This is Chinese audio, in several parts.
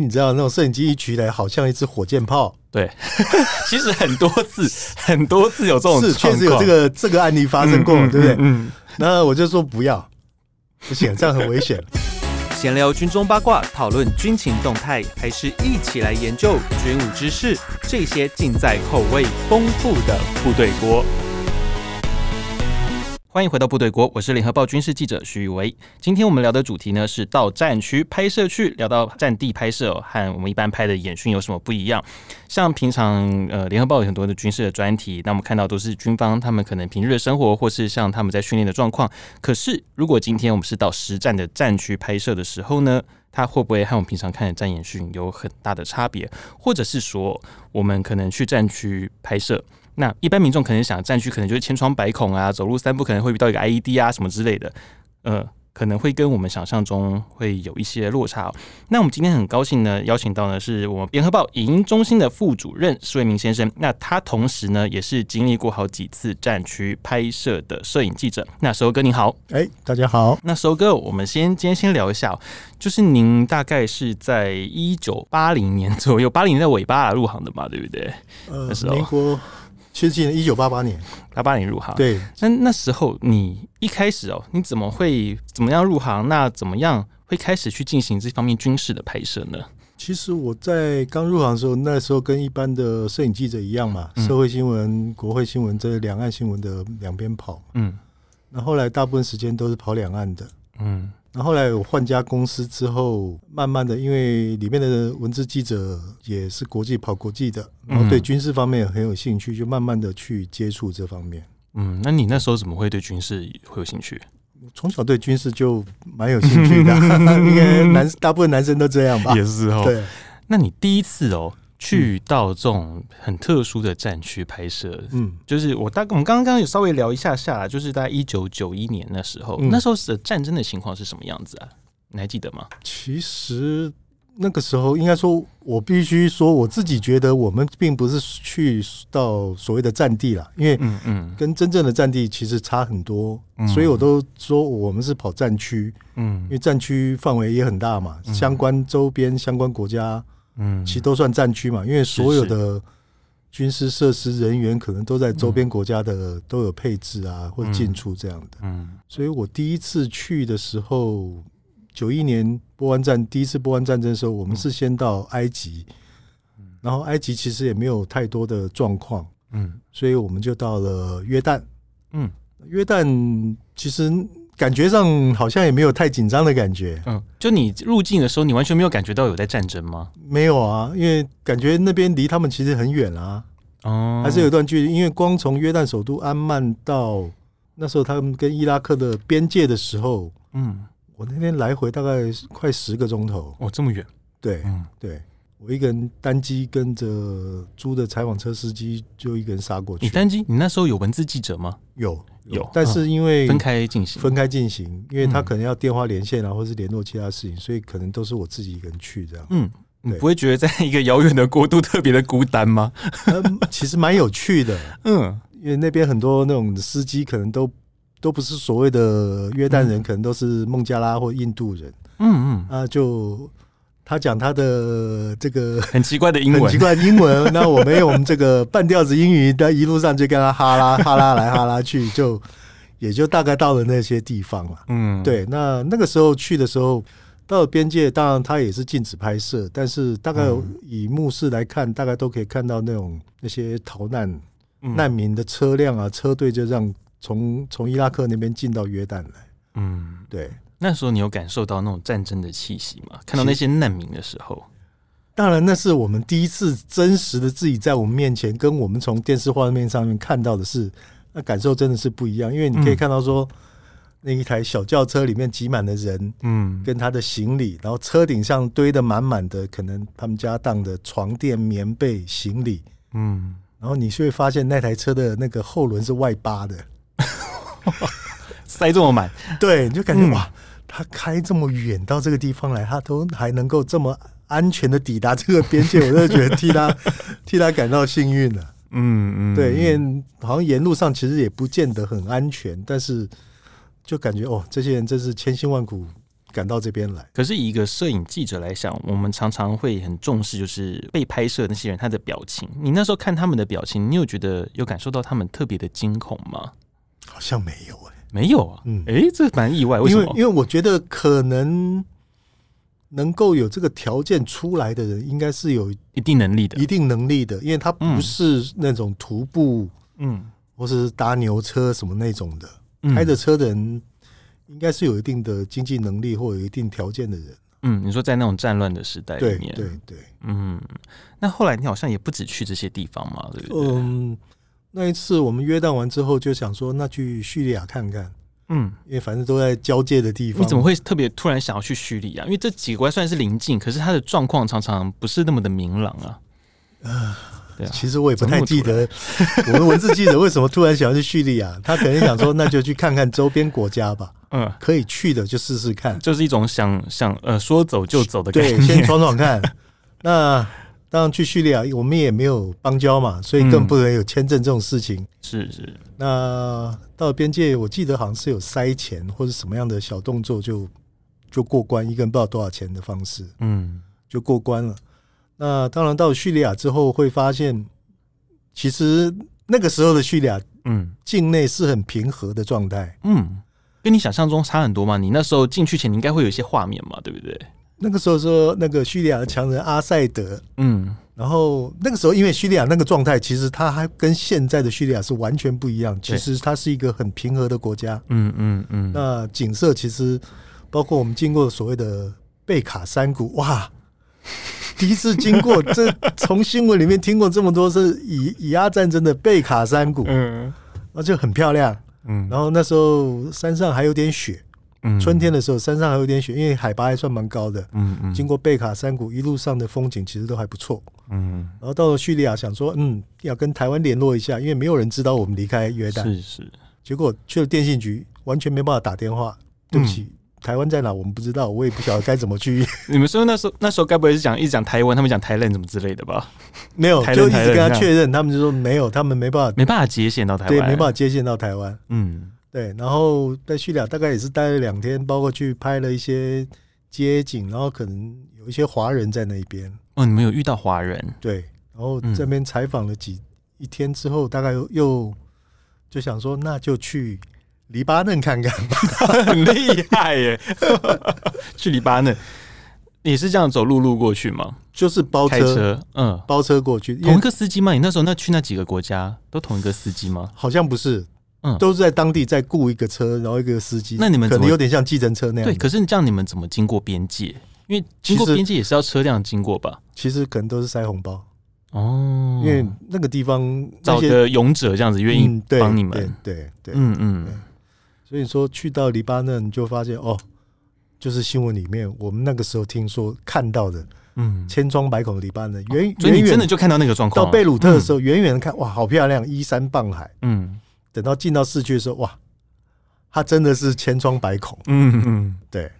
你知道那种摄影机一举来，好像一支火箭炮。对，其实很多次，很多次有这种，是确实有这个这个案例发生过，嗯嗯、对不对？嗯。那我就说不要，不行，这样很危险。闲聊军中八卦，讨论军情动态，还是一起来研究军武知识？这些尽在口味丰富的部队锅。欢迎回到部队国，我是联合报军事记者徐宇维。今天我们聊的主题呢是到战区拍摄去，聊到战地拍摄和我们一般拍的演训有什么不一样？像平常呃联合报有很多的军事的专题，那我们看到都是军方他们可能平日的生活，或是像他们在训练的状况。可是如果今天我们是到实战的战区拍摄的时候呢，它会不会和我们平常看的战演训有很大的差别？或者是说我们可能去战区拍摄？那一般民众可能想战区可能就是千疮百孔啊，走路三步可能会遇到一个 IED 啊什么之类的，呃，可能会跟我们想象中会有一些落差哦。那我们今天很高兴呢，邀请到呢是我们联合报影音中心的副主任施维明先生。那他同时呢也是经历过好几次战区拍摄的摄影记者。那石头哥您好，哎、欸，大家好。那石头哥，我们先今天先聊一下，就是您大概是在一九八零年左右，八零年代尾巴入行的嘛，对不对？呃，那时候。其实记得一九八八年，八八年入行。对，那那时候你一开始哦，你怎么会怎么样入行？那怎么样会开始去进行这方面军事的拍摄呢？其实我在刚入行的时候，那时候跟一般的摄影记者一样嘛，嗯、社会新闻、国会新闻这两岸新闻的两边跑。嗯，那后来大部分时间都是跑两岸的。嗯。然后后来我换家公司之后，慢慢的，因为里面的文字记者也是国际跑国际的，然后对军事方面很有兴趣，就慢慢的去接触这方面。嗯，那你那时候怎么会对军事会有兴趣？从小对军事就蛮有兴趣的，应该男大部分男生都这样吧？也是哦。对，那你第一次哦。去到这种很特殊的战区拍摄，嗯，就是我大我们刚刚有稍微聊一下下，就是在一九九一年那时候，嗯、那时候的战争的情况是什么样子啊？你还记得吗？其实那个时候，应该说，我必须说，我自己觉得我们并不是去到所谓的战地了，因为嗯嗯，跟真正的战地其实差很多，嗯、所以我都说我们是跑战区，嗯，因为战区范围也很大嘛，相关周边相关国家。嗯，其实都算战区嘛，因为所有的军事设施人员可能都在周边国家的都有配置啊，或者进出这样的。嗯，所以我第一次去的时候，九一年波湾战第一次波湾战争的时候，我们是先到埃及，然后埃及其实也没有太多的状况，嗯，所以我们就到了约旦，嗯，约旦其实。感觉上好像也没有太紧张的感觉。嗯，就你入境的时候，你完全没有感觉到有在战争吗？没有啊，因为感觉那边离他们其实很远啊。哦，还是有段距离。因为光从约旦首都安曼到那时候他们跟伊拉克的边界的时候，嗯，我那天来回大概快十个钟头。哦，这么远？对，嗯，对。我一个人单机跟着租的采访车司机，就一个人杀过去。你单机？你那时候有文字记者吗？有有，但是因为分开进行，分开进行，因为他可能要电话连线啊，或是联络其他事情，所以可能都是我自己一个人去这样。嗯，你不会觉得在一个遥远的国度特别的孤单吗？嗯，其实蛮有趣的。嗯，因为那边很多那种司机可能都都不是所谓的约旦人，嗯、可能都是孟加拉或印度人。嗯嗯，啊就。他讲他的这个很奇怪的英文，很奇怪的英文。那我们用这个半吊子英语，在一路上就跟他哈拉哈拉来哈拉去，就 也就大概到了那些地方了。嗯，对。那那个时候去的时候，到了边界，当然他也是禁止拍摄，但是大概以目视来看，大概都可以看到那种那些逃难难民的车辆啊，车队就这样从从伊拉克那边进到约旦来。嗯，对。那时候你有感受到那种战争的气息吗？看到那些难民的时候，当然那是我们第一次真实的自己在我们面前，跟我们从电视画面上面看到的是，那感受真的是不一样。因为你可以看到说，那一台小轿车里面挤满了人，嗯，跟他的行李，然后车顶上堆的满满的，可能他们家当的床垫、棉被、行李，嗯，然后你就会发现那台车的那个后轮是外八的，塞这么满，对，你就感觉哇。他开这么远到这个地方来，他都还能够这么安全的抵达这个边界，我真的觉得替他 替他感到幸运了。嗯嗯，对，因为好像沿路上其实也不见得很安全，但是就感觉哦，这些人真是千辛万苦赶到这边来。可是以一个摄影记者来讲，我们常常会很重视，就是被拍摄那些人他的表情。你那时候看他们的表情，你有觉得有感受到他们特别的惊恐吗？好像没有哎、欸，没有啊。嗯，哎、欸，这蛮意外，为什么？因为因为我觉得可能能够有这个条件出来的人，应该是有一定能力的，一定能力的，因为他不是那种徒步，嗯，或是搭牛车什么那种的，嗯、开着车的人。应该是有一定的经济能力或有一定条件的人。嗯，你说在那种战乱的时代里面，对对对，嗯，那后来你好像也不止去这些地方嘛，对不对？嗯，那一次我们约旦完之后，就想说那去叙利亚看看。嗯，因为反正都在交界的地方。你怎么会特别突然想要去叙利亚？因为这几个国家算是邻近，可是它的状况常常不是那么的明朗啊。啊。其实我也不太记得我们文字记者为什么突然想要去叙利亚，他可能想说那就去看看周边国家吧。嗯，可以去的就试试看，就是一种想想呃说走就走的感觉。对，先闯闯看。那当然去叙利亚，我们也没有邦交嘛，所以更不能有签证这种事情。是是。那到了边界，我记得好像是有塞钱或者什么样的小动作就就过关，一个人不知道多少钱的方式，嗯，就过关了。那当然，到叙利亚之后会发现，其实那个时候的叙利亚，嗯，境内是很平和的状态，嗯，跟你想象中差很多嘛。你那时候进去前，你应该会有一些画面嘛，对不对？那个时候说那个叙利亚的强人阿塞德，嗯，然后那个时候因为叙利亚那个状态，其实它还跟现在的叙利亚是完全不一样。其实它是一个很平和的国家，嗯嗯嗯。那景色其实包括我们经过所谓的贝卡山谷，哇！第一次经过这，从新闻里面听过这么多是以以阿战争的贝卡山谷，嗯，那就很漂亮，嗯，然后那时候山上还有点雪，嗯，春天的时候山上还有点雪，因为海拔还算蛮高的，嗯嗯，经过贝卡山谷一路上的风景其实都还不错，嗯，然后到了叙利亚想说，嗯，要跟台湾联络一下，因为没有人知道我们离开约旦，是是，结果去了电信局，完全没办法打电话，对不起。嗯台湾在哪？我们不知道，我也不晓得该怎么去。你们说那时候那时候该不会是讲一直讲台湾，他们讲台湾怎么之类的吧？没有，就一直跟他确认，他们就说没有，他们没办法，没办法接线到台湾，对，没办法接线到台湾。嗯，对。然后在叙利亚大概也是待了两天，包括去拍了一些街景，然后可能有一些华人在那边。哦，你们有遇到华人？对。然后这边采访了几一天之后，大概又又就想说，那就去。黎巴嫩看看吧，很厉害耶！去黎巴嫩，你是这样走陆路过去吗？就是包车，嗯，包车过去。同一个司机吗？你那时候那去那几个国家都同一个司机吗？好像不是，嗯，都是在当地再雇一个车，然后一个司机。那你们可能有点像计程车那样。对，可是这样你们怎么经过边界？因为经过边界也是要车辆经过吧？其实可能都是塞红包哦，因为那个地方找的勇者这样子愿意帮你们，对对对，嗯嗯。所以说去到黎巴嫩就发现哦，就是新闻里面我们那个时候听说看到的，嗯，千疮百孔的黎巴嫩，远远、哦、真的就看到那个状况。到贝鲁特的时候，远远的看哇，好漂亮，依山傍海。嗯，等到进到市区的时候，哇，他真的是千疮百孔。嗯嗯，对。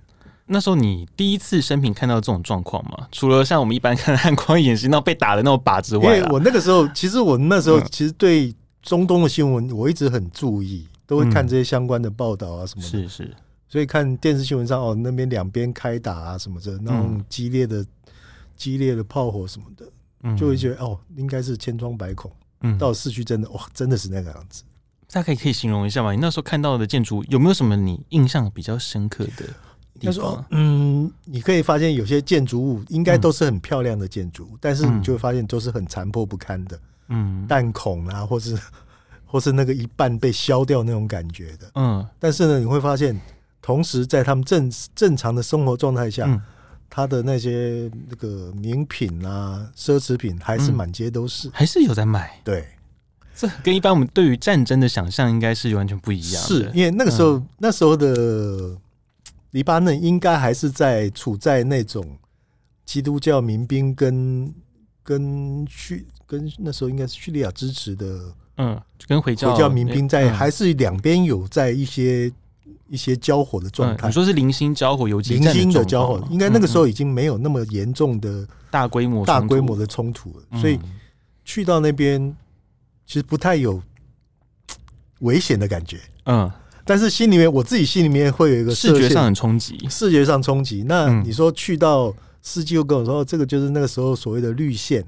那时候你第一次生平看到这种状况吗？除了像我们一般看汉光演习那被打的那种靶之外，因为我那个时候其实我那时候其实对中东的新闻我一直很注意。都会看这些相关的报道啊什么的，是是，所以看电视新闻上哦，那边两边开打啊什么的，那种激烈的激烈的炮火什么的，就会觉得哦，应该是千疮百孔。嗯，到市区真的哇，真的是那个样子。大概可以形容一下吗？你那时候看到的建筑有没有什么你印象比较深刻的他说？嗯，你可以发现有些建筑物应该都是很漂亮的建筑，但是你就会发现都是很残破不堪的，嗯，弹孔啊，或是。或是那个一半被削掉那种感觉的，嗯，但是呢，你会发现，同时在他们正正常的生活状态下，嗯，他的那些那个名品啊、奢侈品还是满街都是，还是有在买。对，这跟一般我们对于战争的想象应该是完全不一样。是因为那个时候，那时候的黎巴嫩应该还是在处在那种基督教民兵跟跟叙跟那时候应该是叙利亚支持的。嗯，跟回教回教民兵在还是两边有在一些一些交火的状态。你说是零星交火，有零星的交火，应该那个时候已经没有那么严重的大规模大规模的冲突了。所以去到那边其实不太有危险的感觉。嗯，但是心里面我自己心里面会有一个视觉上很冲击，视觉上冲击。那你说去到司机又跟我说，这个就是那个时候所谓的绿线，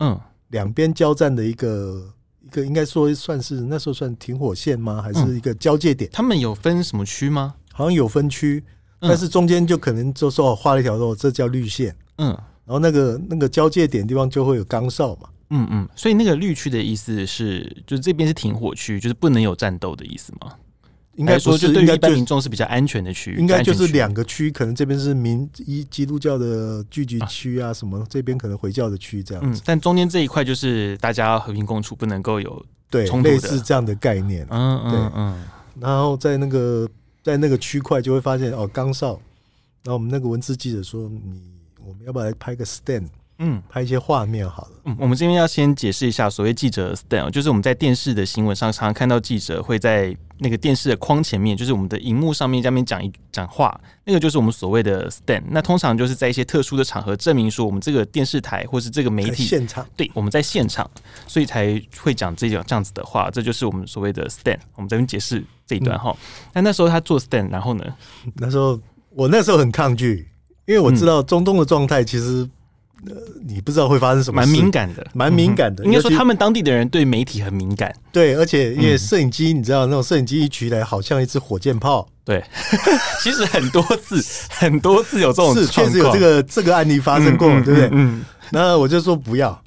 嗯，两边交战的一个一个应该说算是那时候算停火线吗？还是一个交界点？他们有分什么区吗？好像有分区，但是中间就可能就说画了一条路，这叫绿线，嗯，然后那个那个交界点地方就会有岗哨嘛。嗯嗯，所以那个绿区的意思是，就是这边是停火区，就是不能有战斗的意思吗？应该说，就对于一般民众是比较安全的区域。应该就是两个区，可能这边是民一基督教的聚集区啊，什么这边可能回教的区这样子。但中间这一块就是大家和平共处，不能够有对类似这样的概念。嗯嗯嗯。然后在那个在那个区块就会发现哦，岗哨。然后我们那个文字记者说：“你我们要不要来拍个 stand？” 嗯，拍一些画面好了。嗯，我们这边要先解释一下，所谓记者的 stand，就是我们在电视的新闻上常常看到记者会在那个电视的框前面，就是我们的荧幕上面，下面讲一讲话，那个就是我们所谓的 stand。那通常就是在一些特殊的场合，证明说我们这个电视台或是这个媒体现场，对，我们在现场，所以才会讲这种这样子的话。这就是我们所谓的 stand。我们这边解释这一段哈。那、嗯、那时候他做 stand，然后呢？那时候我那时候很抗拒，因为我知道中东的状态其实。呃，你不知道会发生什么，蛮敏感的，蛮敏感的。应该说，他们当地的人对媒体很敏感。对，而且因为摄影机，你知道那种摄影机一举来，好像一支火箭炮。对，其实很多次，很多次有这种，是确实有这个这个案例发生过，对不对？嗯。然后我就说不要，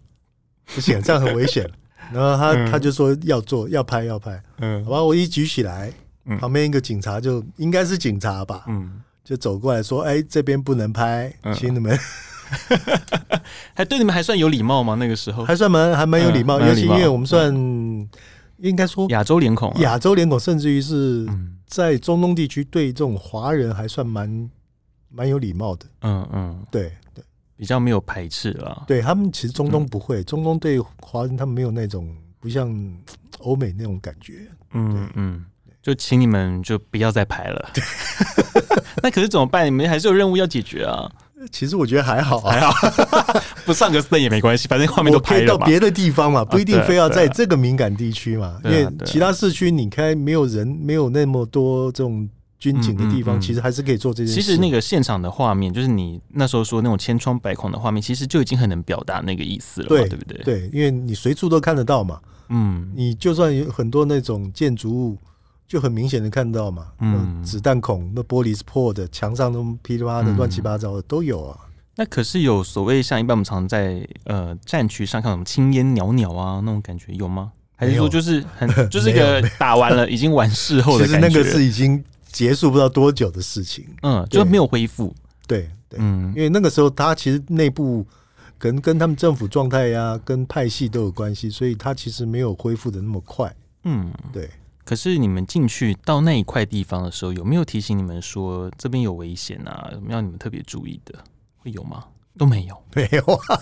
不行，这样很危险。然后他他就说要做，要拍，要拍。嗯，好吧，我一举起来，旁边一个警察就应该是警察吧，嗯，就走过来说：“哎，这边不能拍，请你们。” 还对你们还算有礼貌吗？那个时候还算蛮还蛮有礼貌，尤其因为我们算应该说亚洲脸孔，亚洲脸孔，甚至于是在中东地区对这种华人还算蛮蛮有礼貌的。嗯嗯，对对，比较没有排斥了。对他们其实中东不会，中东对华人他们没有那种不像欧美那种感觉。嗯嗯，就请你们就不要再排了。那可是怎么办？你们还是有任务要解决啊。其实我觉得还好，还好，不上个 stand 也没关系，反正画面都拍到别的地方嘛，不一定非要在这个敏感地区嘛。因为其他市区你开没有人，没有那么多这种军警的地方，其实还是可以做这件事。其实那个现场的画面，就是你那时候说那种千疮百孔的画面，其实就已经很能表达那个意思了，对不对？对，因为你随处都看得到嘛。嗯，你就算有很多那种建筑物。就很明显的看到嘛，嗯，子弹孔那玻璃是破的，墙上都噼里啪啦的乱七八糟的都有啊。那可是有所谓像一般我们常在呃战区上看什么青烟袅袅啊那种感觉有吗？还是说就是很 就是一个打完了已经完事后的感觉？其实那个是已经结束不知道多久的事情，嗯，就没有恢复。对对，嗯，因为那个时候他其实内部可能跟他们政府状态呀、跟派系都有关系，所以他其实没有恢复的那么快。嗯，对。可是你们进去到那一块地方的时候，有没有提醒你们说这边有危险啊？有没有你们特别注意的？会有吗？都没有，没有啊。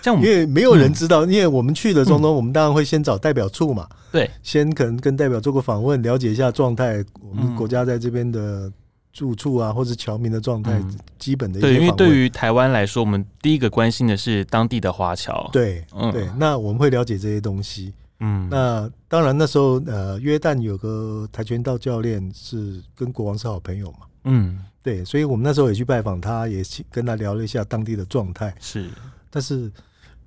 这样，因为没有人知道，嗯、因为我们去的中东，我们当然会先找代表处嘛。对、嗯，先可能跟代表做个访问，了解一下状态。我们国家在这边的住处啊，或者侨民的状态，基本的一些。对，因为对于台湾来说，我们第一个关心的是当地的华侨。对，嗯，对，那我们会了解这些东西。嗯，那当然，那时候呃，约旦有个跆拳道教练是跟国王是好朋友嘛。嗯，对，所以我们那时候也去拜访他，也去跟他聊了一下当地的状态。是，但是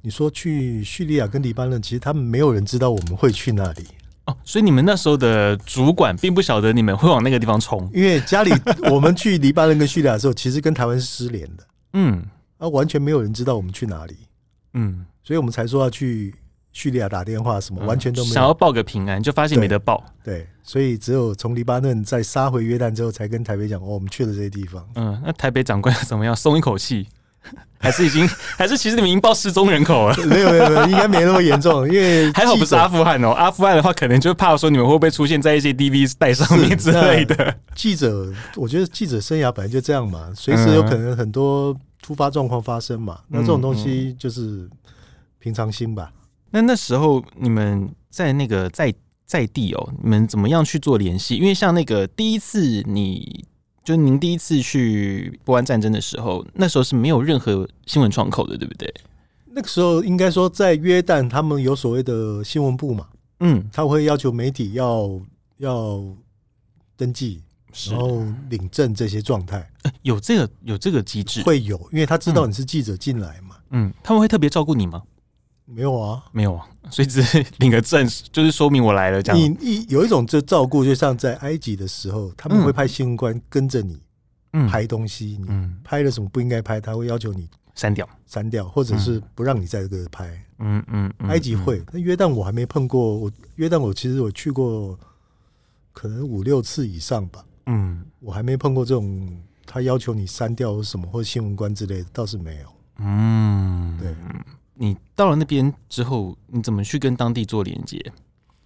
你说去叙利亚跟黎巴嫩，其实他们没有人知道我们会去那里哦。所以你们那时候的主管并不晓得你们会往那个地方冲，因为家里我们去黎巴嫩跟叙利亚的时候，其实跟台湾是失联的。嗯，啊，完全没有人知道我们去哪里。嗯，所以我们才说要去。叙利亚打电话什么完全都没有，想要报个平安，就发现没得报。对，所以只有从黎巴嫩再杀回约旦之后，才跟台北讲哦，我们去了这些地方。嗯，那台北长官怎么样？松一口气，还是已经，还是其实你们已经报失踪人口了？没有没有没有，应该没那么严重，因为还好不是阿富汗哦。阿富汗的话，可能就怕说你们会不会出现在一些 DV 带上面之类的。记者，我觉得记者生涯本来就这样嘛，随时有可能很多突发状况发生嘛。那这种东西就是平常心吧。那那时候你们在那个在在地哦，你们怎么样去做联系？因为像那个第一次你，就您第一次去波湾战争的时候，那时候是没有任何新闻窗口的，对不对？那个时候应该说在约旦，他们有所谓的新闻部嘛，嗯，他会要求媒体要要登记，然后领证这些状态。有这个有这个机制会有，因为他知道你是记者进来嘛。嗯，他们会特别照顾你吗？没有啊，没有啊，所以只是领个证，就是说明我来了这样。你一有一种这照顾，就像在埃及的时候，他们会派新闻官跟着你拍东西，你拍了什么不应该拍，他会要求你删掉、删掉，或者是不让你在这个拍。嗯嗯，埃及会，那约旦我还没碰过。我约旦我其实我去过，可能五六次以上吧。嗯，我还没碰过这种，他要求你删掉什么或者新闻官之类的，倒是没有。嗯，对。你到了那边之后，你怎么去跟当地做连接？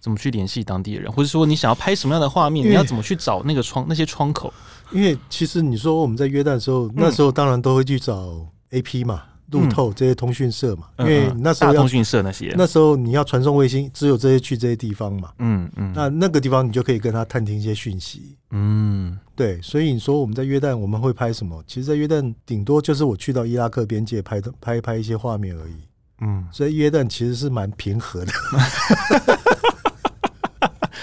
怎么去联系当地的人？或者说你想要拍什么样的画面？你要怎么去找那个窗那些窗口？因为其实你说我们在约旦的时候，嗯、那时候当然都会去找 AP 嘛、路透这些通讯社嘛。嗯、因为那时候通讯社那些，那时候你要传送卫星，只有这些去这些地方嘛。嗯嗯。那那个地方你就可以跟他探听一些讯息。嗯，对。所以你说我们在约旦我们会拍什么？其实，在约旦顶多就是我去到伊拉克边界拍的拍拍一些画面而已。嗯，所以约旦其实是蛮平和的，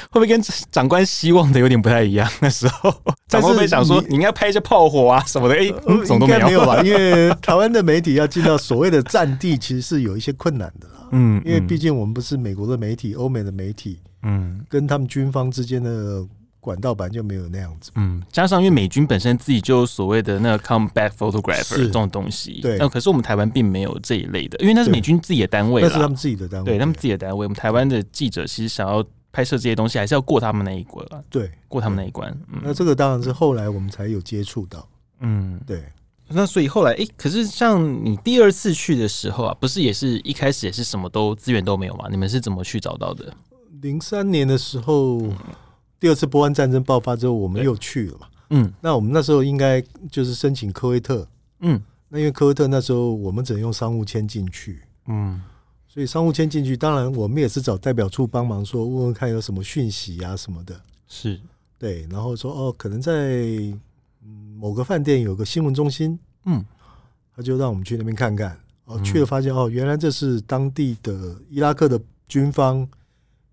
会不会跟长官希望的有点不太一样？那时候 长官会想说你应该拍一些炮火啊什么的？哎、欸，嗯，总都没有，没有吧？因为台湾的媒体要进到所谓的战地，其实是有一些困难的啦。嗯，因为毕竟我们不是美国的媒体，欧美的媒体，嗯，跟他们军方之间的。管道版就没有那样子，嗯，加上因为美军本身自己就有所谓的那个 combat photographer 这种东西，对，那可是我们台湾并没有这一类的，因为那是美军自己的单位，那是他们自己的单位，对他们自己的单位。我们台湾的记者其实想要拍摄这些东西，还是要过他们那一关，对，过他们那一关。嗯、那这个当然是后来我们才有接触到，嗯，对。那所以后来，哎、欸，可是像你第二次去的时候啊，不是也是一开始也是什么都资源都没有吗？你们是怎么去找到的？零三年的时候。嗯第二次波湾战争爆发之后，我们又去了嘛。嗯，那我们那时候应该就是申请科威特。嗯，那因为科威特那时候我们只能用商务签进去。嗯，所以商务签进去，当然我们也是找代表处帮忙说，问问看有什么讯息啊什么的。是，对，然后说哦，可能在某个饭店有个新闻中心。嗯，他就让我们去那边看看。哦，去了发现哦，原来这是当地的伊拉克的军方。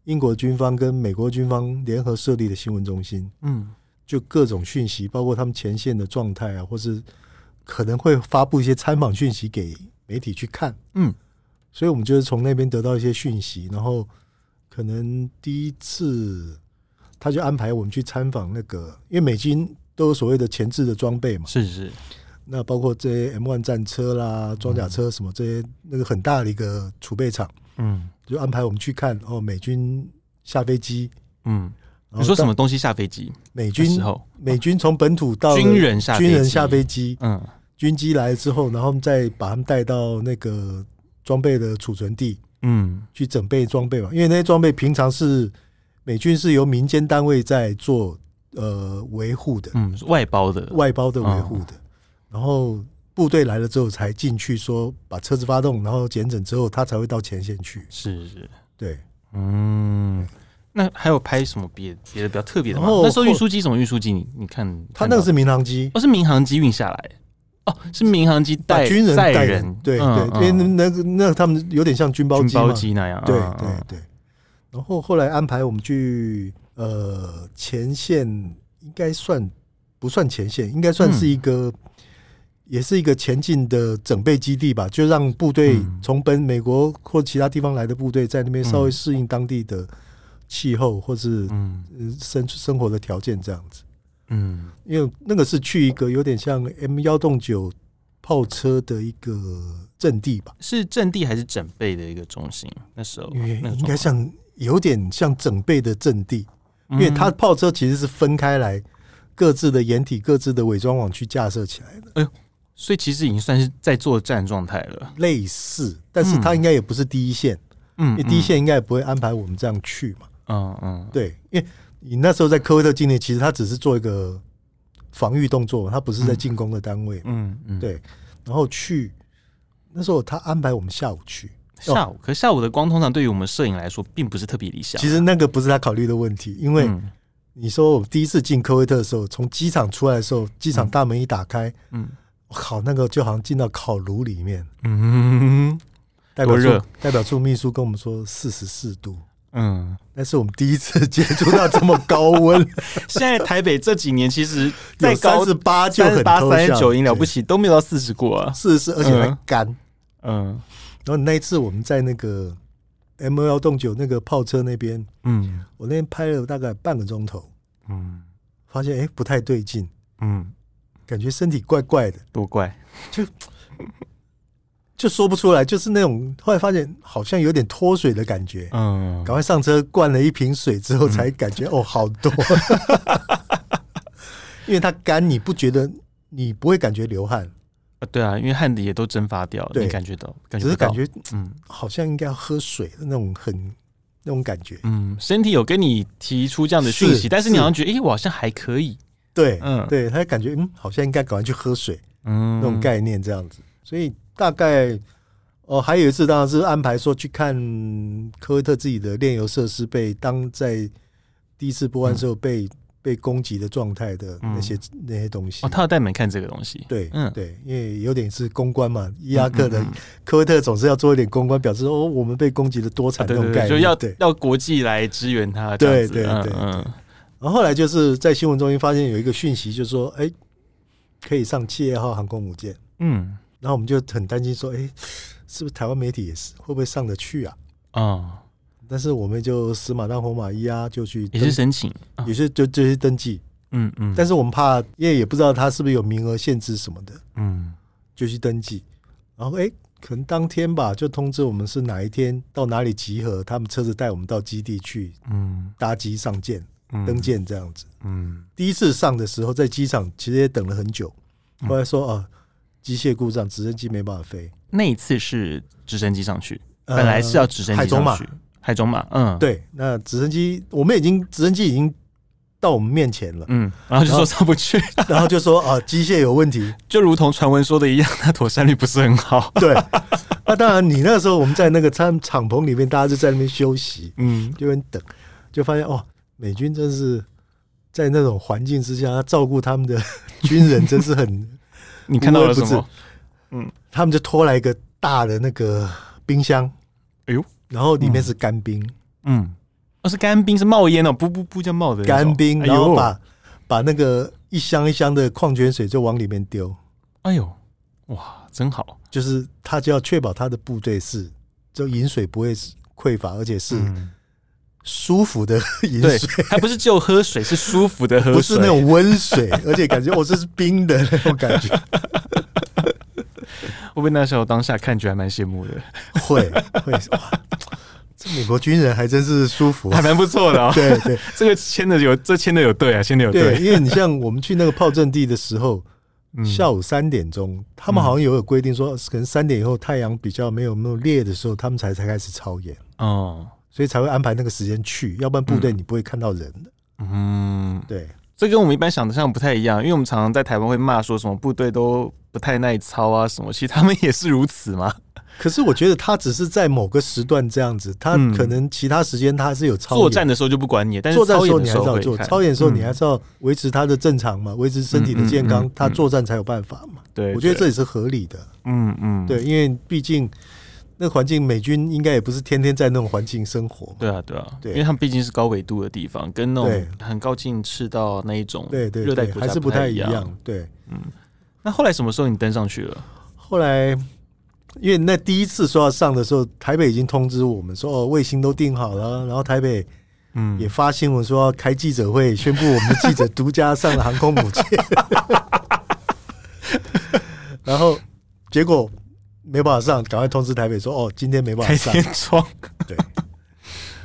英国军方跟美国军方联合设立的新闻中心，嗯，就各种讯息，包括他们前线的状态啊，或是可能会发布一些参访讯息给媒体去看，嗯，所以我们就是从那边得到一些讯息，然后可能第一次他就安排我们去参访那个，因为美军都有所谓的前置的装备嘛，是是，那包括这些 M1 战车啦、装甲车什么这些，那个很大的一个储备场，嗯。就安排我们去看哦，美军下飞机，嗯，你说什么东西下飞机？美军时候，美军从本土到军人下军人下飞机，嗯，军机来了之后，然后再把他们带到那个装备的储存地，嗯，去整备装备嘛。因为那些装备平常是美军是由民间单位在做呃维护的，嗯，外包的，外包的维护的，然后。部队来了之后才进去，说把车子发动，然后检整之后，他才会到前线去。是是，对，嗯。那还有拍什么别别的比较特别的吗？那时候运输机什么运输机？你你看，他那个是民航机，哦，是民航机运下来，哦，是民航机带军人带人，对对，因为那个那他们有点像军包机军包机那样，对对对。然后后来安排我们去呃前线，应该算不算前线？应该算是一个。也是一个前进的整备基地吧，就让部队从本美国或其他地方来的部队在那边稍微适应当地的气候或是生生活的条件这样子。嗯，因为那个是去一个有点像 M 幺洞九炮车的一个阵地吧？是阵地还是整备的一个中心？那时候应该像有点像整备的阵地，因为它炮车其实是分开来各自的掩体、各自的伪装网去架设起来的。哎呦。所以其实已经算是在作战状态了，类似，但是他应该也不是第一线，嗯，第一线应该也不会安排我们这样去嘛，嗯嗯，对，因为你那时候在科威特境内，其实他只是做一个防御动作，他不是在进攻的单位，嗯嗯，对，然后去那时候他安排我们下午去，下午，可是下午的光通常对于我们摄影来说并不是特别理想，其实那个不是他考虑的问题，因为你说我第一次进科威特的时候，从机场出来的时候，机场大门一打开，嗯。烤那个就好像进到烤炉里面，嗯，代表处代表处秘书跟我们说四十四度，嗯，那是我们第一次接触到这么高温。现在台北这几年其实再高三十八就很八三十九已经了不起，都没有到四十过啊。四十四，而且还干。嗯，然后那一次我们在那个 M 幺洞九那个炮车那边，嗯，我那天拍了大概半个钟头，嗯，发现哎不太对劲，嗯，感觉身体怪怪的，多怪，就。就说不出来，就是那种后来发现好像有点脱水的感觉，嗯，赶快上车灌了一瓶水之后，才感觉、嗯、哦好多，因为它干，你不觉得你不会感觉流汗。啊？对啊，因为汗的也都蒸发掉了，对，你感觉到，感觉只是感觉嗯，好像应该要喝水的那种很那种感觉，嗯，身体有跟你提出这样的讯息，但是你好像觉得哎、欸，我好像还可以，对，嗯，对，他感觉嗯，好像应该赶快去喝水，嗯，那种概念这样子，所以。大概哦，还有一次当然是安排说去看科威特自己的炼油设施被当在第一次波湾时候被、嗯、被攻击的状态的那些、嗯、那些东西。哦，他要带你们看这个东西。对，嗯，对，因为有点是公关嘛，伊拉克的科威特总是要做一点公关，表示哦，我们被攻击的多惨那种概念，就要要国际来支援他。对对对，嗯。然后后来就是在新闻中心发现有一个讯息，就是说，哎，可以上企业号航空母舰。嗯。然后我们就很担心说，哎，是不是台湾媒体也是会不会上得去啊？啊、嗯！但是我们就死马当活马医啊，就去也是申请，也是就就去登记。嗯嗯。但是我们怕，因为也不知道他是不是有名额限制什么的。嗯。就去登记，然后哎，可能当天吧，就通知我们是哪一天到哪里集合，他们车子带我们到基地去。嗯。搭机上舰，登舰这样子。嗯。第一次上的时候，在机场其实也等了很久，后来说啊。机械故障，直升机没办法飞。那一次是直升机上去，本来是要直升机上去。海中马，嗯，对。那直升机，我们已经直升机已经到我们面前了，嗯，然后就说上不去，然后就说啊，机械有问题，就如同传闻说的一样，那妥善率不是很好。对。那当然，你那个时候我们在那个舱敞篷里面，大家就在那边休息，嗯，就在等，就发现哦，美军真是在那种环境之下，他照顾他们的 军人，真是很。你看到了什么？嗯，他们就拖来一个大的那个冰箱，哎呦，然后里面是干冰，嗯，那是干冰，是冒烟哦，不不不，叫冒的干冰，然后把把那个一箱一箱的矿泉水就往里面丢，哎呦，哇，真好，就是他就要确保他的部队是就饮水不会匮乏，而且是。舒服的 饮水，还不是就喝水，是舒服的喝水，不是那种温水，而且感觉我这是冰的那种感觉。会不会那时候当下看觉还蛮羡慕的？会会哇，这美国军人还真是舒服，还蛮不错的哦。对对，这个签的有，这签的有对啊，签的有对。因为你像我们去那个炮阵地的时候，下午三点钟，他们好像有有规定说，可能三点以后太阳比较没有那么烈的时候，他们才才开始操演哦。所以才会安排那个时间去，要不然部队你不会看到人的。嗯，对，这跟我们一般想的像不太一样，因为我们常常在台湾会骂说什么部队都不太耐操啊什么，其实他们也是如此嘛。可是我觉得他只是在某个时段这样子，他可能其他时间他是有操演。作战的时候就不管你，但是作战的时候你还是要做，操演的时候你还是要维持他的正常嘛，维持身体的健康，他作战才有办法嘛。对，我觉得这也是合理的。嗯嗯，对，因为毕竟。那个环境，美军应该也不是天天在那种环境生活。对啊，对啊，对，因为他们毕竟是高纬度的地方，跟那种很高近赤道那一种对对热带还是不太一样。对，嗯。那后来什么时候你登上去了？后来，因为那第一次说要上的时候，台北已经通知我们说哦，卫星都定好了，然后台北嗯也发新闻说要开记者会，宣布我们的记者独家上了航空母舰。然后结果。没办法上，赶快通知台北说哦，今天没办法上。开天窗。对。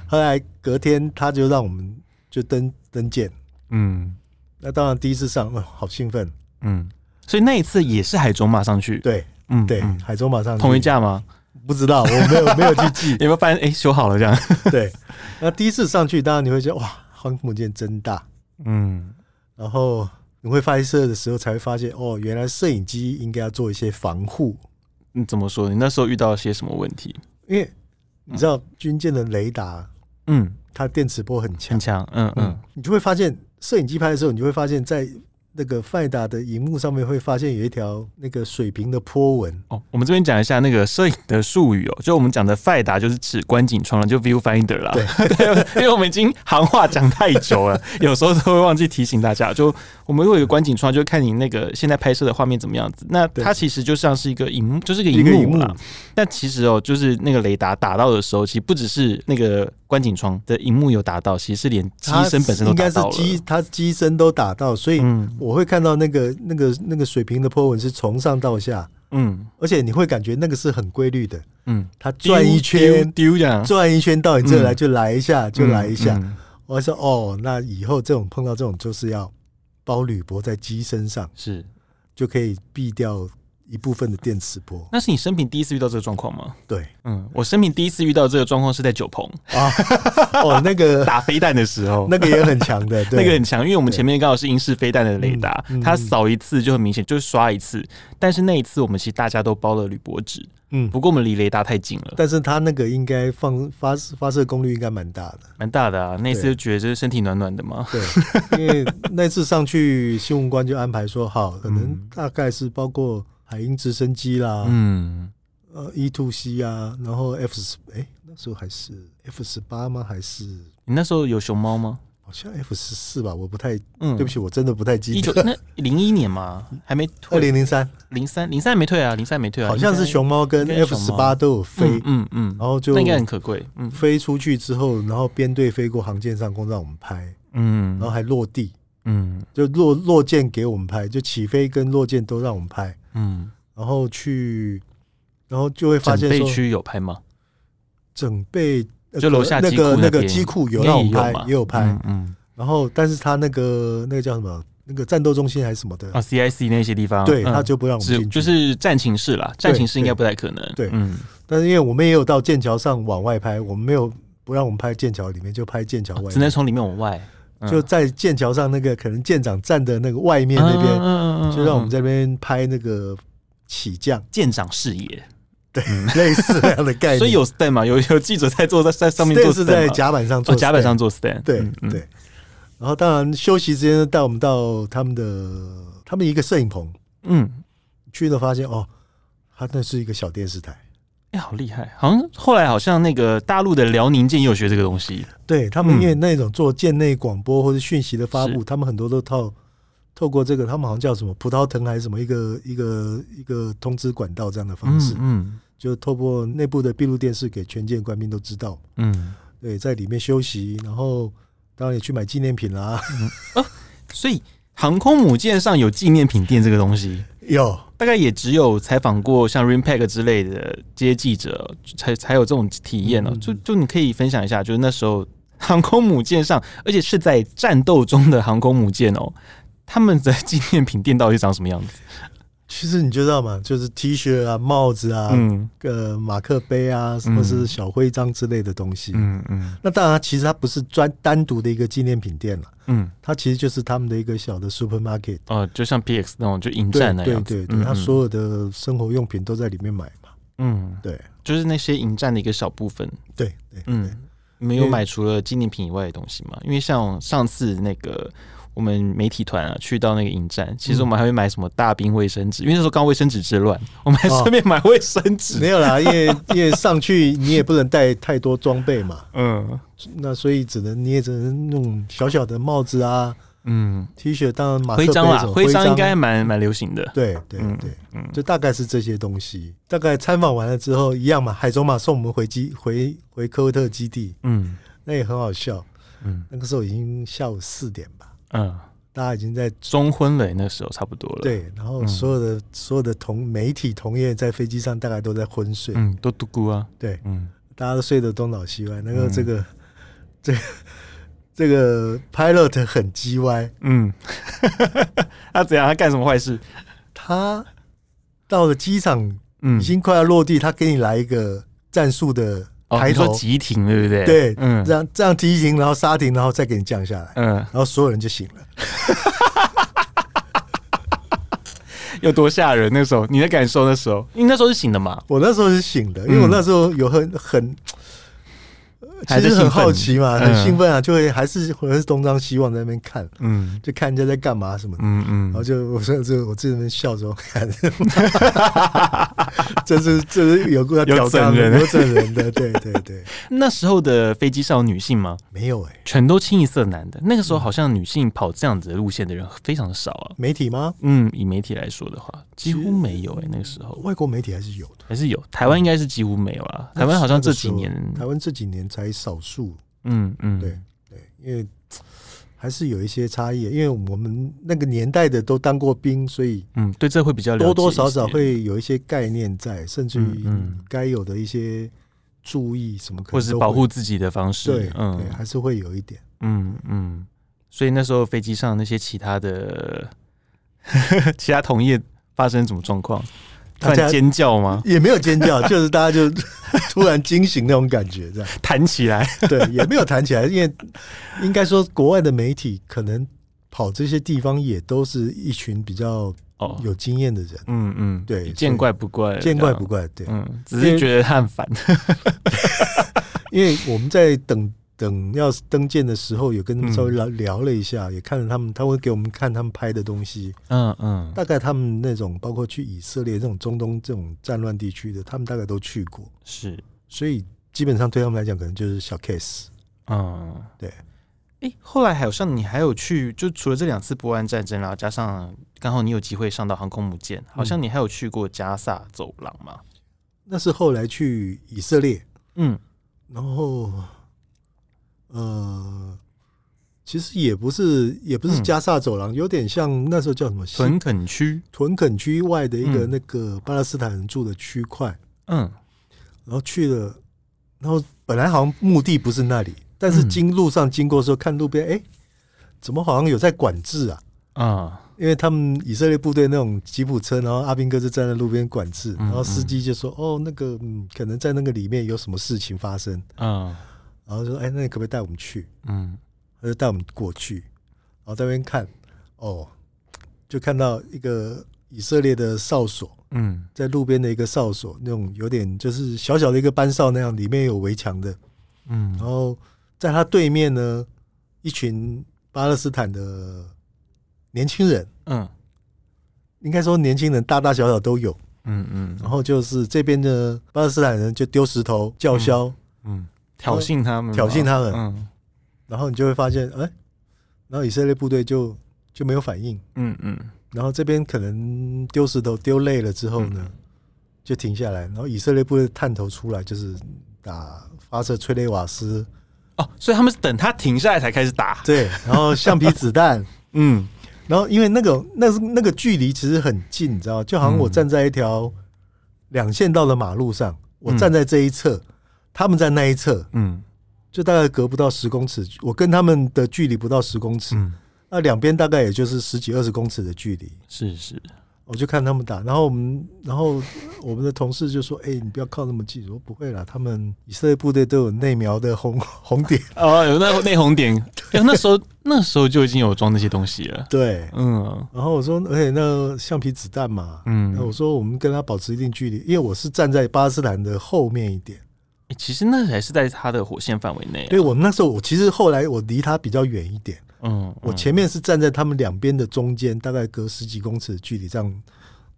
后来隔天他就让我们就登登舰。嗯。那当然第一次上，哦，好兴奋。嗯。所以那一次也是海中马上去。对。嗯。对，海中马上去。同一架吗？不知道，我没有没有去记。有没有发现？哎，修好了这样。对。那第一次上去，当然你会觉得哇，航空母舰真大。嗯。然后你会拍摄的时候才会发现，哦，原来摄影机应该要做一些防护。你怎么说？你那时候遇到了些什么问题？因为你知道军舰的雷达，嗯，它电磁波很强，很强，嗯嗯，你就会发现摄影机拍的时候，你就会发现在那个 Finder 的荧幕上面会发现有一条那个水平的波纹哦。我们这边讲一下那个摄影的术语哦，就我们讲的 Finder 就是指观景窗了，就 Viewfinder 啦。对，对，因为我们已经行话讲太久了，有时候都会忘记提醒大家。就我们会有一个观景窗，就看你那个现在拍摄的画面怎么样子。那它其实就像是一个荧幕，就是一个荧幕嘛。但其实哦，就是那个雷达打到的时候，其实不只是那个观景窗的荧幕有打到，其实是连机身本身都打到了。应该是机，它机身都打到，所以我会看到那个。那个那个水平的波纹是从上到下，嗯，而且你会感觉那个是很规律的，嗯，它转一圈丢这样，转一圈到你这来就来一下，就来一下。我说哦，那以后这种碰到这种就是要包铝箔在机身上，是就可以避掉。一部分的电磁波，那是你生平第一次遇到这个状况吗？对，嗯，我生平第一次遇到这个状况是在九鹏啊，哦，那个 打飞弹的时候，那个也很强的，对，那个很强，因为我们前面刚好是英式飞弹的雷达，它扫一次就很明显，就是刷一次，但是那一次我们其实大家都包了铝箔纸，嗯，不过我们离雷达太近了，但是它那个应该放发发射功率应该蛮大的，蛮大的啊，那次就觉得就是身体暖暖的嘛，对，因为那次上去新闻官就安排说好，可能大概是包括。海鹰直升机啦，嗯，呃，E to C 啊，然后 F 十，哎，那时候还是 F 十八吗？还是？你那时候有熊猫吗？好像 F 十四吧，我不太，嗯，对不起，我真的不太记得。那零一年嘛，还没退。二零零三，零三零三没退啊，零三没退啊，好像是熊猫跟 F 十八都有飞，嗯嗯，然后就那应该很可贵，嗯，飞出去之后，然后编队飞过航舰上空让我们拍，嗯，然后还落地，嗯，就落落舰给我们拍，就起飞跟落舰都让我们拍，嗯。然后去，然后就会发现说，整备区有拍吗？整备就楼下那个那个机库有让我拍，也有拍。嗯，然后但是他那个那个叫什么？那个战斗中心还是什么的啊？CIC 那些地方，对，他就不让我们进去，就是战情室啦。战情室应该不太可能。对，嗯。但是因为我们也有到剑桥上往外拍，我们没有不让我们拍剑桥里面，就拍剑桥外，只能从里面往外。就在剑桥上那个可能舰长站的那个外面那边，就让我们在那边拍那个。起降舰长视野，对，类似这样的概念。所以有 stand 嘛？有有记者在坐在在上面做 stand 是在甲板上做甲板上做 stand。对对。然后当然休息时间带我们到他们的他们一个摄影棚，嗯，去了发现哦，他那是一个小电视台。哎，好厉害！好像后来好像那个大陆的辽宁舰也有学这个东西。对他们，因为那种做舰内广播或者讯息的发布，他们很多都套。透过这个，他们好像叫什么葡萄藤还是什么一个一个一个通知管道这样的方式，嗯，就透过内部的闭路电视给全舰官兵都知道，嗯，对，在里面休息，然后当然也去买纪念品啦，啊，所以航空母舰上有纪念品店这个东西，有，大概也只有采访过像 RIMPAC 之类的这些记者才才有这种体验哦，就就你可以分享一下，就是那时候航空母舰上，而且是在战斗中的航空母舰哦。他们的纪念品店到底长什么样子？其实你知道吗？就是 T 恤啊、帽子啊、嗯、呃、马克杯啊，什么是小徽章之类的东西。嗯嗯。那当然，其实它不是专单独的一个纪念品店了。嗯。它其实就是他们的一个小的 supermarket。哦，就像 PX 那种，就营站那样。对对对，它所有的生活用品都在里面买嘛。嗯，对，就是那些营站的一个小部分。对对，嗯，没有买除了纪念品以外的东西嘛？因为像上次那个。我们媒体团啊，去到那个影站，其实我们还会买什么大兵卫生纸，因为那时候刚卫生纸之乱，我们还顺便买卫生纸。哦。没有啦，因为因为上去你也不能带太多装备嘛，嗯，那所以只能你也只能弄小小的帽子啊，嗯，T 恤当然马徽章啦，徽章。应该蛮蛮流行的。对对对，嗯，就大概是这些东西。大概参访完了之后，一样嘛，海总马送我们回基回回科威特基地，嗯，那也很好笑，嗯，那个时候已经下午四点吧。嗯，大家已经在中婚了，那时候差不多了。对，然后所有的、嗯、所有的同媒体同业在飞机上大概都在昏睡，嗯，都嘟咕啊。对，嗯，大家都睡得东倒西歪。那个这个、嗯、这个、这个 pilot 很鸡歪，嗯，他怎样？他干什么坏事？他到了机场，嗯，已经快要落地，他给你来一个战术的。抬头急停，对不对？对，嗯，这样这样急停，然后刹停，然后再给你降下来，嗯，然后所有人就醒了，有多吓人？那时候你的感受？那时候，因为那时候是醒的嘛。我那时候是醒的，因为我那时候有很很其实很好奇嘛，很兴奋啊，就会还是还是东张西望在那边看，嗯，就看人家在干嘛什么的，嗯嗯，然后就我说这我自己在那边笑着看，这是这是有过要整人，有整人的，对对对。那时候的飞机上有女性吗？没有哎，全都清一色男的。那个时候好像女性跑这样子的路线的人非常少啊。媒体吗？嗯，以媒体来说的话，几乎没有哎。那个时候外国媒体还是有的，还是有。台湾应该是几乎没有啊。台湾好像这几年，台湾这几年才少数。嗯嗯，对对，因为还是有一些差异，因为我们那个年代的都当过兵，所以嗯，对这会比较多多少少会有一些概念在，甚至于该有的一些注意什么，或者是保护自己的方式，对，嗯，还是会有一点，嗯嗯，所以那时候飞机上那些其他的 其他同业发生什么状况？突然尖叫吗？也没有尖叫，就是大家就 突然惊醒那种感觉，这样弹起来。对，也没有弹起来，因为应该说国外的媒体可能跑这些地方也都是一群比较有经验的人。嗯嗯，对，见怪不怪，见怪不怪。对，嗯，只是觉得他很烦，因为我们在等。等要登舰的时候，有跟他们稍微聊聊了一下，嗯、也看了他们，他会给我们看他们拍的东西。嗯嗯，嗯大概他们那种包括去以色列这种中东这种战乱地区的，他们大概都去过。是，所以基本上对他们来讲，可能就是小 case。嗯，对。哎、欸，后来还有像你还有去，就除了这两次波湾战争，然后加上刚好你有机会上到航空母舰，好像你还有去过加萨走廊吗？那是后来去以色列。嗯，然后。呃，其实也不是，也不是加萨走廊，嗯、有点像那时候叫什么屯垦区，屯垦区外的一个那个巴勒斯坦人住的区块。嗯，然后去了，然后本来好像目的不是那里，但是经路上经过的时候，看路边，哎、欸，怎么好像有在管制啊？啊，因为他们以色列部队那种吉普车，然后阿兵哥就站在路边管制，然后司机就说：“哦，那个，嗯，可能在那个里面有什么事情发生。”啊。然后说：“哎，那你可不可以带我们去？”嗯，他就带我们过去，然后在那边看，哦，就看到一个以色列的哨所，嗯，在路边的一个哨所，那种有点就是小小的一个班哨那样，里面有围墙的，嗯，然后在他对面呢，一群巴勒斯坦的年轻人，嗯，应该说年轻人大大小小都有，嗯嗯，然后就是这边的巴勒斯坦人就丢石头叫嚣，嗯。嗯挑衅他们，挑衅他们，嗯，然后你就会发现，哎，然后以色列部队就就没有反应，嗯嗯，然后这边可能丢石头丢累了之后呢，就停下来，然后以色列部队探头出来，就是打发射催泪瓦斯，哦，所以他们是等他停下来才开始打，对，然后橡皮子弹，嗯，然后因为那个那是那个距离其实很近，你知道，就好像我站在一条两线道的马路上，我站在这一侧。他们在那一侧，嗯，就大概隔不到十公尺，我跟他们的距离不到十公尺，嗯，那两边大概也就是十几二十公尺的距离，是是，我就看他们打，然后我们，然后我们的同事就说：“哎，你不要靠那么近。”我说：“不会啦，他们以色列部队都有内瞄的红 红点。哦，有那内红点，那时候那时候就已经有装那些东西了。”对，嗯，然后我说：“而且那橡皮子弹嘛，嗯，我说我们跟他保持一定距离，因为我是站在巴勒斯坦的后面一点。”其实那还是在他的火线范围内。对，我们那时候，我其实后来我离他比较远一点。嗯，我前面是站在他们两边的中间，大概隔十几公尺的距离，这样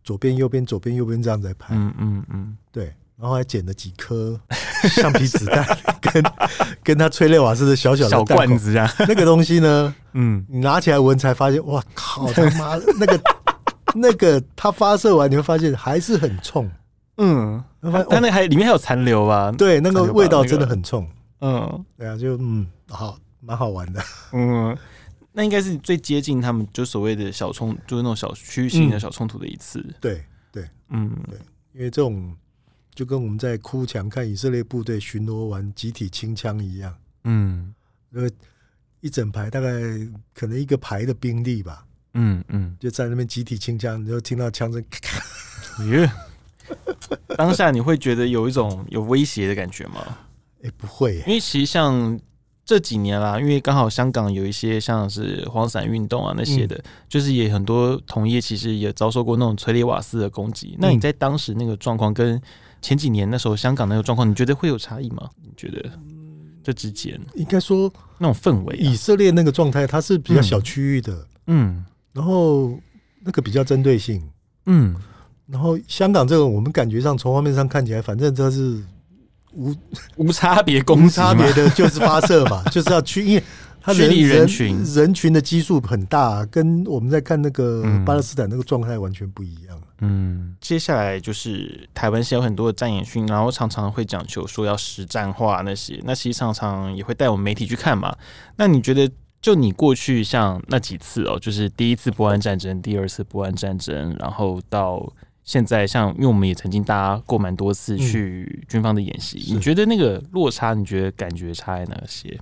左边右边左边右边这样在拍。嗯嗯嗯，对，然后还捡了几颗橡皮子弹，跟 跟他催泪瓦斯的小小的小罐子啊，那个东西呢，嗯，你拿起来闻才发现，哇靠他妈的，那个 那个他发射完你会发现还是很冲。嗯，但那还里面还有残留吧？对，那个味道真的很冲。嗯，对啊，就嗯，好，蛮好玩的。嗯，那应该是最接近他们就所谓的小冲，就是那种小区域性的小冲突的一次。对对，嗯，对，因为这种就跟我们在哭墙看以色列部队巡逻完集体清枪一样。嗯，那个一整排大概可能一个排的兵力吧。嗯嗯，就在那边集体清枪，你就听到枪声咔咔。耶。当下你会觉得有一种有威胁的感觉吗？哎、欸，不会，因为其实像这几年啦，因为刚好香港有一些像是黄伞运动啊那些的，嗯、就是也很多同业其实也遭受过那种催泪瓦斯的攻击。那你在当时那个状况跟前几年那时候香港那个状况，你觉得会有差异吗？你觉得？这之间应该说那种氛围，以色列那个状态，它是比较小区域的，嗯，然后那个比较针对性，嗯，然后香港这个，我们感觉上从画面上看起来，反正这是无无差别攻击，无差别的就是发射嘛，就是要去，因为它距离人群人群的基数很大，跟我们在看那个巴勒斯坦那个状态完全不一样。嗯，接下来就是台湾是有很多的战演训，然后常常会讲求说要实战化那些，那其实常常也会带我们媒体去看嘛。那你觉得，就你过去像那几次哦，就是第一次波湾战争，第二次波湾战争，然后到现在，像因为我们也曾经搭过蛮多次去军方的演习，嗯，你觉得那个落差，你觉得感觉差在哪些？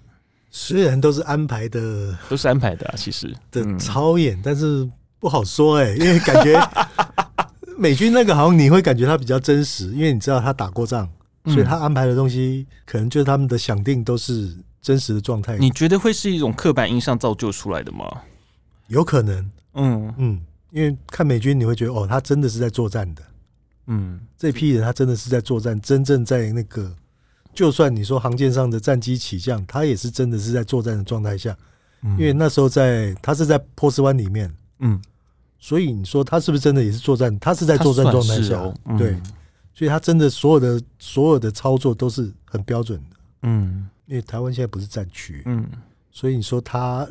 虽然都是安排的，都是安排的啊，其实的操演，嗯，但是不好说哎，欸，因为感觉。美军那个好像你会感觉他比较真实，因为你知道他打过仗，所以他安排的东西可能就是他们的想定都是真实的状态。你觉得会是一种刻板印象造就出来的吗？有可能，嗯嗯，因为看美军你会觉得哦，他真的是在作战的，嗯，这批人他真的是在作战，真正在那个，就算你说航舰上的战机起降，他也是真的是在作战的状态下，因为那时候在他是在波斯湾里面，嗯。所以你说他是不是真的也是作战？他是在作战状态下，哦嗯、对，所以他真的所有的所有的操作都是很标准的，嗯，因为台湾现在不是战区，嗯，所以你说他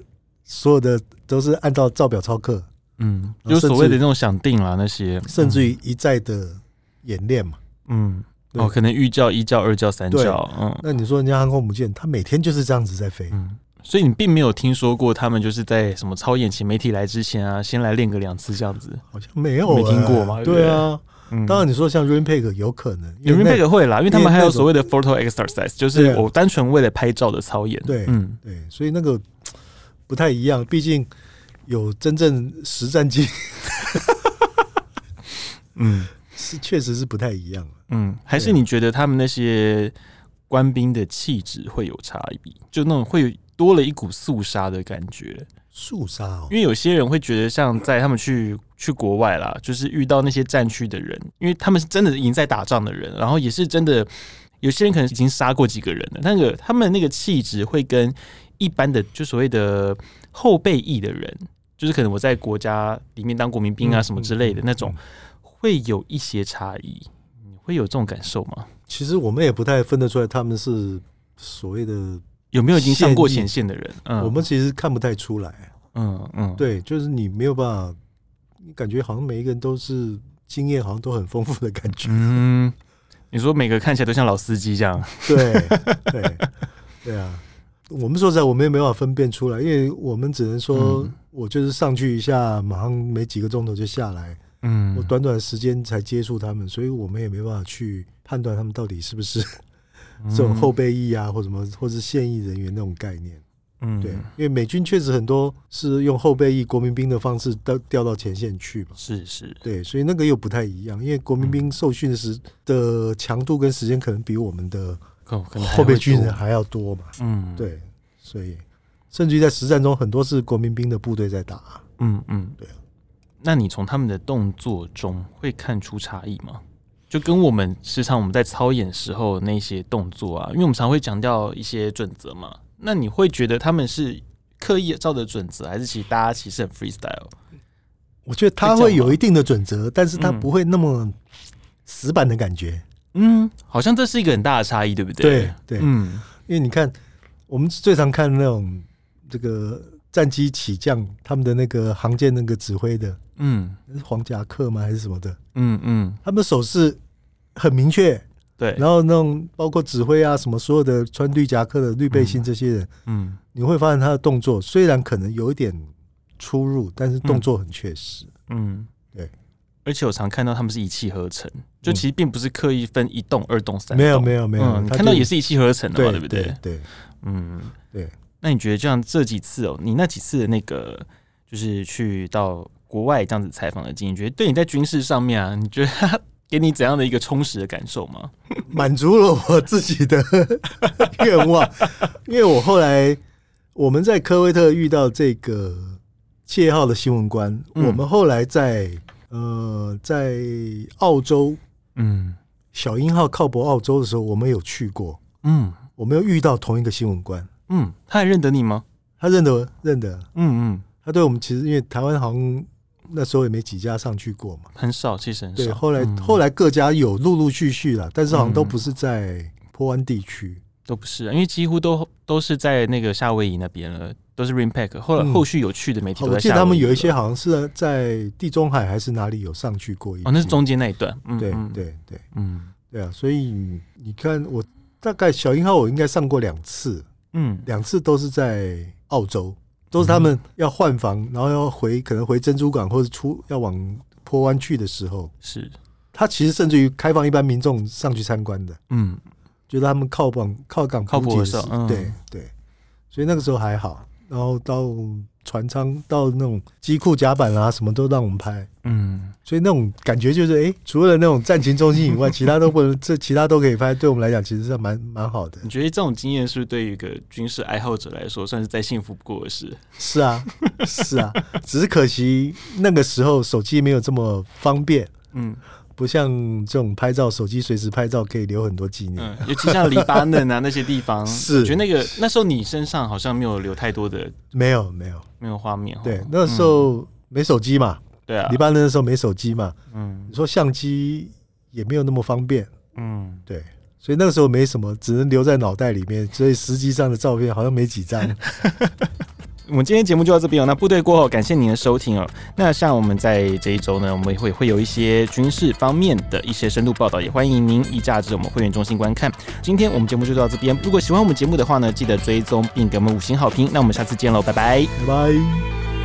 所有的都是按照照表操课，嗯，就所谓的那种想定了那些，甚至于一再的演练嘛，嗯，哦，可能预教一教二教三教，嗯，那你说人家航空母舰，它每天就是这样子在飞，嗯。所以你并没有听说过他们就是在什么操演前媒体来之前啊，先来练个两次这样子，好像没有、欸、没听过吗？对啊，嗯、当然你说像 Rampage 有可能 Rampage 会啦，因为他们还有所谓的 photo exercise，就是我单纯为了拍照的操演。对，嗯，对，所以那个不太一样，毕竟有真正实战机，嗯，是确实是不太一样。嗯，还是你觉得他们那些官兵的气质会有差异，就那种会有。多了一股肃杀的感觉，肃杀哦。因为有些人会觉得，像在他们去去国外啦，就是遇到那些战区的人，因为他们是真的已经在打仗的人，然后也是真的，有些人可能已经杀过几个人了。那个他们那个气质会跟一般的就所谓的后备役的人，就是可能我在国家里面当国民兵啊什么之类的那种，会有一些差异。你会有这种感受吗？其实我们也不太分得出来，他们是所谓的。有没有已经上过前线的人？嗯，我们其实看不太出来。嗯嗯，对，就是你没有办法，你感觉好像每一个人都是经验，好像都很丰富的感觉。嗯，你说每个看起来都像老司机这样？对对对啊！我们说实在，我们也没办法分辨出来，因为我们只能说，我就是上去一下，马上没几个钟头就下来。嗯，我短短的时间才接触他们，所以我们也没办法去判断他们到底是不是。这种后备役啊，或什么，或是现役人员那种概念，嗯，对，因为美军确实很多是用后备役国民兵的方式调调到前线去嘛，是是，对，所以那个又不太一样，因为国民兵受训的时的强度跟时间可能比我们的后备军人还要多嘛，嗯，对，所以甚至于在实战中很多是国民兵的部队在打，嗯嗯，对啊，那你从他们的动作中会看出差异吗？就跟我们时常我们在操演时候那些动作啊，因为我们常会强调一些准则嘛。那你会觉得他们是刻意照着准则，还是其实大家其实很 freestyle？我觉得他会有一定的准则，但是他不会那么死板的感觉。嗯，好像这是一个很大的差异，对不对？对对，嗯，因为你看，我们最常看那种这个战机起降，他们的那个航舰那个指挥的。嗯，是黄夹克吗？还是什么的？嗯嗯，他们的手势很明确，对。然后那种包括指挥啊，什么所有的穿绿夹克的绿背心这些人，嗯，你会发现他的动作虽然可能有一点出入，但是动作很确实。嗯，对。而且我常看到他们是一气呵成，就其实并不是刻意分一动、二动、三动。没有没有没有，你看到也是一气呵成的嘛，对不对？对，嗯，对。那你觉得这样这几次哦，你那几次的那个就是去到。国外这样子采访的经验，觉得对你在军事上面啊，你觉得他给你怎样的一个充实的感受吗？满足了我自己的 愿望，因为我后来我们在科威特遇到这个窃号的新闻官，嗯、我们后来在呃在澳洲，嗯，小鹰号靠泊澳洲的时候，我们有去过，嗯，我们有遇到同一个新闻官。嗯，他还认得你吗？他认得，认得。嗯嗯，他对我们其实因为台湾好像那时候也没几家上去过嘛，很少，其实很少。对，后来、嗯、后来各家有陆陆续续了，但是好像都不是在坡湾地区、嗯，都不是，啊因为几乎都都是在那个夏威夷那边了，都是 Rimpack，。后来后续有去的媒体我记得他们有一些好像是在地中海还是哪里有上去过一，哦，那是中间那一段。嗯、对对对，嗯，对啊，所以你看我。大概小鹰号我应该上过两次，嗯，两次都是在澳洲，都是他们要换房，然后要回可能回珍珠港或者出要往坡湾去的时候，是，他其实甚至于开放一般民众上去参观的，嗯，觉得他们靠港靠港靠谱的时候，嗯、对对，所以那个时候还好，然后到。船舱到那种机库甲板啊，什么都让我们拍，嗯，所以那种感觉就是，哎、欸，除了那种战情中心以外，其他都不能，这其他都可以拍，对我们来讲其实是蛮蛮好的。你觉得这种经验是对于一个军事爱好者来说，算是再幸福不过的事？是啊，是啊，只是可惜那个时候手机没有这么方便，嗯。不像这种拍照，手机随时拍照可以留很多纪念。嗯，尤其像黎巴嫩啊 那些地方，是。我觉得那个那时候你身上好像没有留太多的，没有没有。没有画面。对，那时候没手机嘛，对啊，黎巴嫩那时候没手机嘛，嗯，你说相机也没有那么方便，嗯，对，所以那个时候没什么，只能留在脑袋里面，所以实际上的照片好像没几张。我们今天节目就到这边哦。那部队过后，感谢您的收听哦。那像我们在这一周呢，我们会会有一些军事方面的一些深度报道，也欢迎您一架至我们会员中心观看。今天我们节目就到这边。如果喜欢我们节目的话呢，记得追踪并给我们五星好评。那我们下次见喽，拜拜，拜拜。